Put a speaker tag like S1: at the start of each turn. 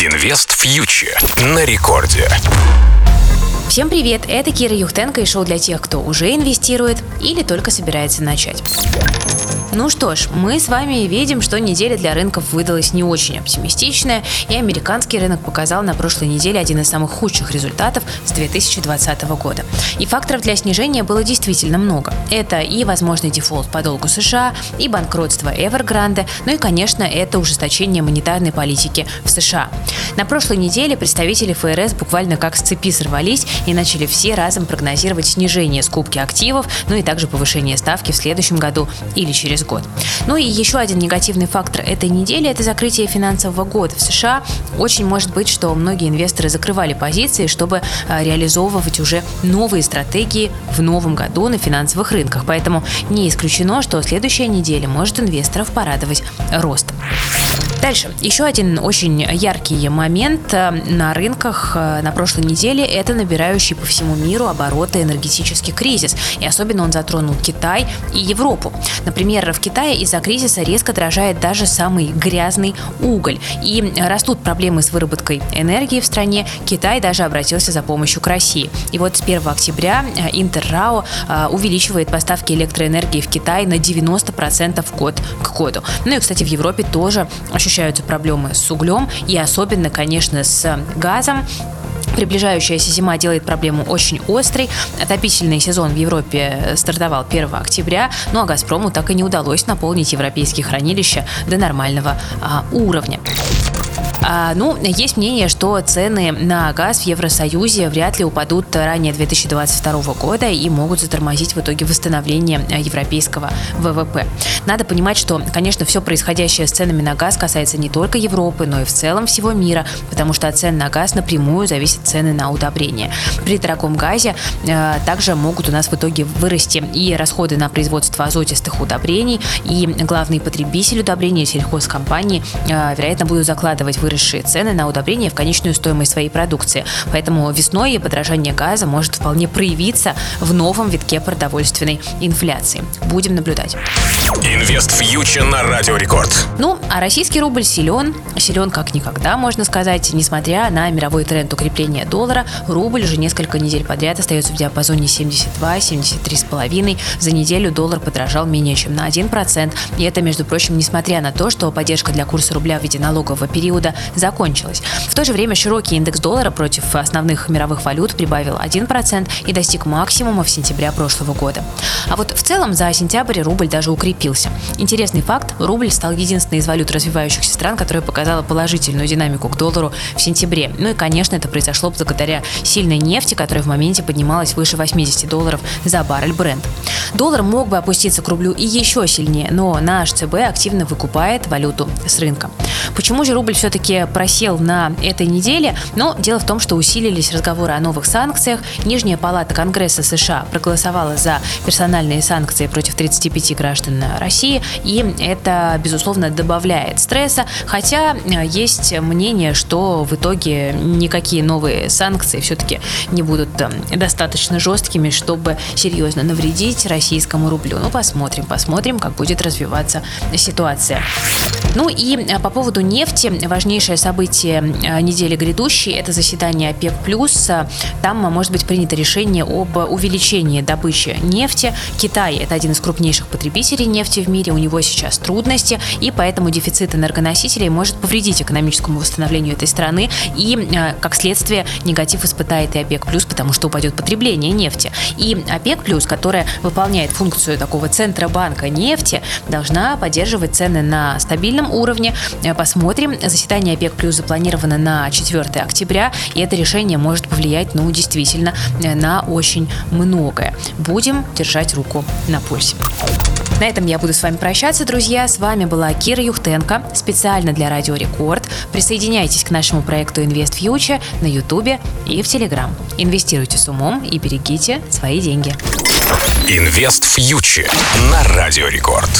S1: Инвест фьючер на рекорде.
S2: Всем привет, это Кира Юхтенко и шоу для тех, кто уже инвестирует или только собирается начать. Ну что ж, мы с вами видим, что неделя для рынков выдалась не очень оптимистичная, и американский рынок показал на прошлой неделе один из самых худших результатов с 2020 года. И факторов для снижения было действительно много. Это и возможный дефолт по долгу США, и банкротство Evergrande, ну и, конечно, это ужесточение монетарной политики в США. На прошлой неделе представители ФРС буквально как с цепи сорвались и начали все разом прогнозировать снижение скупки активов, ну и также повышение ставки в следующем году или через год. Ну и еще один негативный фактор этой недели – это закрытие финансового года в США. Очень может быть, что многие инвесторы закрывали позиции, чтобы а, реализовывать уже новые стратегии в новом году на финансовых рынках. Поэтому не исключено, что следующая неделя может инвесторов порадовать ростом. Дальше. Еще один очень яркий момент э, на рынках э, на прошлой неделе – это набирающий по всему миру обороты энергетический кризис. И особенно он затронул Китай и Европу. Например, в Китае из-за кризиса резко дорожает даже самый грязный уголь. И растут проблемы с выработкой энергии в стране. Китай даже обратился за помощью к России. И вот с 1 октября э, Интеррао увеличивает поставки электроэнергии в Китай на 90% год к году. Ну и, кстати, в Европе тоже ощущаются проблемы с углем и особенно, конечно, с газом. Приближающаяся зима делает проблему очень острой. Отопительный сезон в Европе стартовал 1 октября, ну а «Газпрому» так и не удалось наполнить европейские хранилища до нормального а, уровня. А, ну, есть мнение, что цены на газ в Евросоюзе вряд ли упадут ранее 2022 года и могут затормозить в итоге восстановление европейского ВВП. Надо понимать, что, конечно, все происходящее с ценами на газ касается не только Европы, но и в целом всего мира, потому что от цен на газ напрямую зависят цены на удобрения. При дорогом газе э, также могут у нас в итоге вырасти и расходы на производство азотистых удобрений, и главный потребитель удобрений, сельхозкомпании, э, вероятно, будут закладывать выращивание выросшие цены на удобрения в конечную стоимость своей продукции. Поэтому весной подорожание газа может вполне проявиться в новом витке продовольственной инфляции. Будем наблюдать.
S1: Инвест фьючер на Радио Рекорд.
S2: Ну, а российский рубль силен, силен как никогда, можно сказать, несмотря на мировой тренд укрепления доллара, рубль уже несколько недель подряд остается в диапазоне 72-73,5. За неделю доллар подорожал менее чем на 1%. И это, между прочим, несмотря на то, что поддержка для курса рубля в виде налогового периода закончилась. В то же время широкий индекс доллара против основных мировых валют прибавил 1% и достиг максимума в сентябре прошлого года. А вот в целом за сентябрь рубль даже укрепился. Интересный факт, рубль стал единственной из валют развивающихся стран, которая показала положительную динамику к доллару в сентябре. Ну и, конечно, это произошло благодаря сильной нефти, которая в моменте поднималась выше 80 долларов за баррель бренд. Доллар мог бы опуститься к рублю и еще сильнее, но наш ЦБ активно выкупает валюту с рынка. Почему же рубль все-таки просел на этой неделе? Но дело в том, что усилились разговоры о новых санкциях. Нижняя палата Конгресса США проголосовала за персональные санкции против 35 граждан России, и это, безусловно, добавляет стресса, хотя э, есть мнение, что в итоге никакие новые санкции все-таки не будут э, достаточно жесткими, чтобы серьезно навредить российскому рублю. Ну, посмотрим, посмотрим, как будет развиваться ситуация. Ну и э, по поводу нефти, важнейшее событие э, недели грядущей – это заседание ОПЕК+. Там может быть принято решение об увеличении добычи нефти. Китай – это один из крупнейших потребителей нефти в мире, у него сейчас трудности, и поэтому дефицит энергоносителей может повредить экономическому восстановлению этой страны, и, э, как следствие, негатив испытает и ОПЕК+, потому что упадет потребление нефти. И ОПЕК+, которая выполняет функцию такого центробанка нефти, должна поддерживать цены на стабильном уровне. Посмотрим, Заседание ОПЕК плюс запланировано на 4 октября, и это решение может повлиять, ну, действительно, на очень многое. Будем держать руку на пульсе. На этом я буду с вами прощаться, друзья. С вами была Кира Юхтенко, специально для Радио Рекорд. Присоединяйтесь к нашему проекту Инвест Фьючер на Ютубе и в Телеграм. Инвестируйте с умом и берегите свои деньги.
S1: Инвест Фьючер на Радио Рекорд.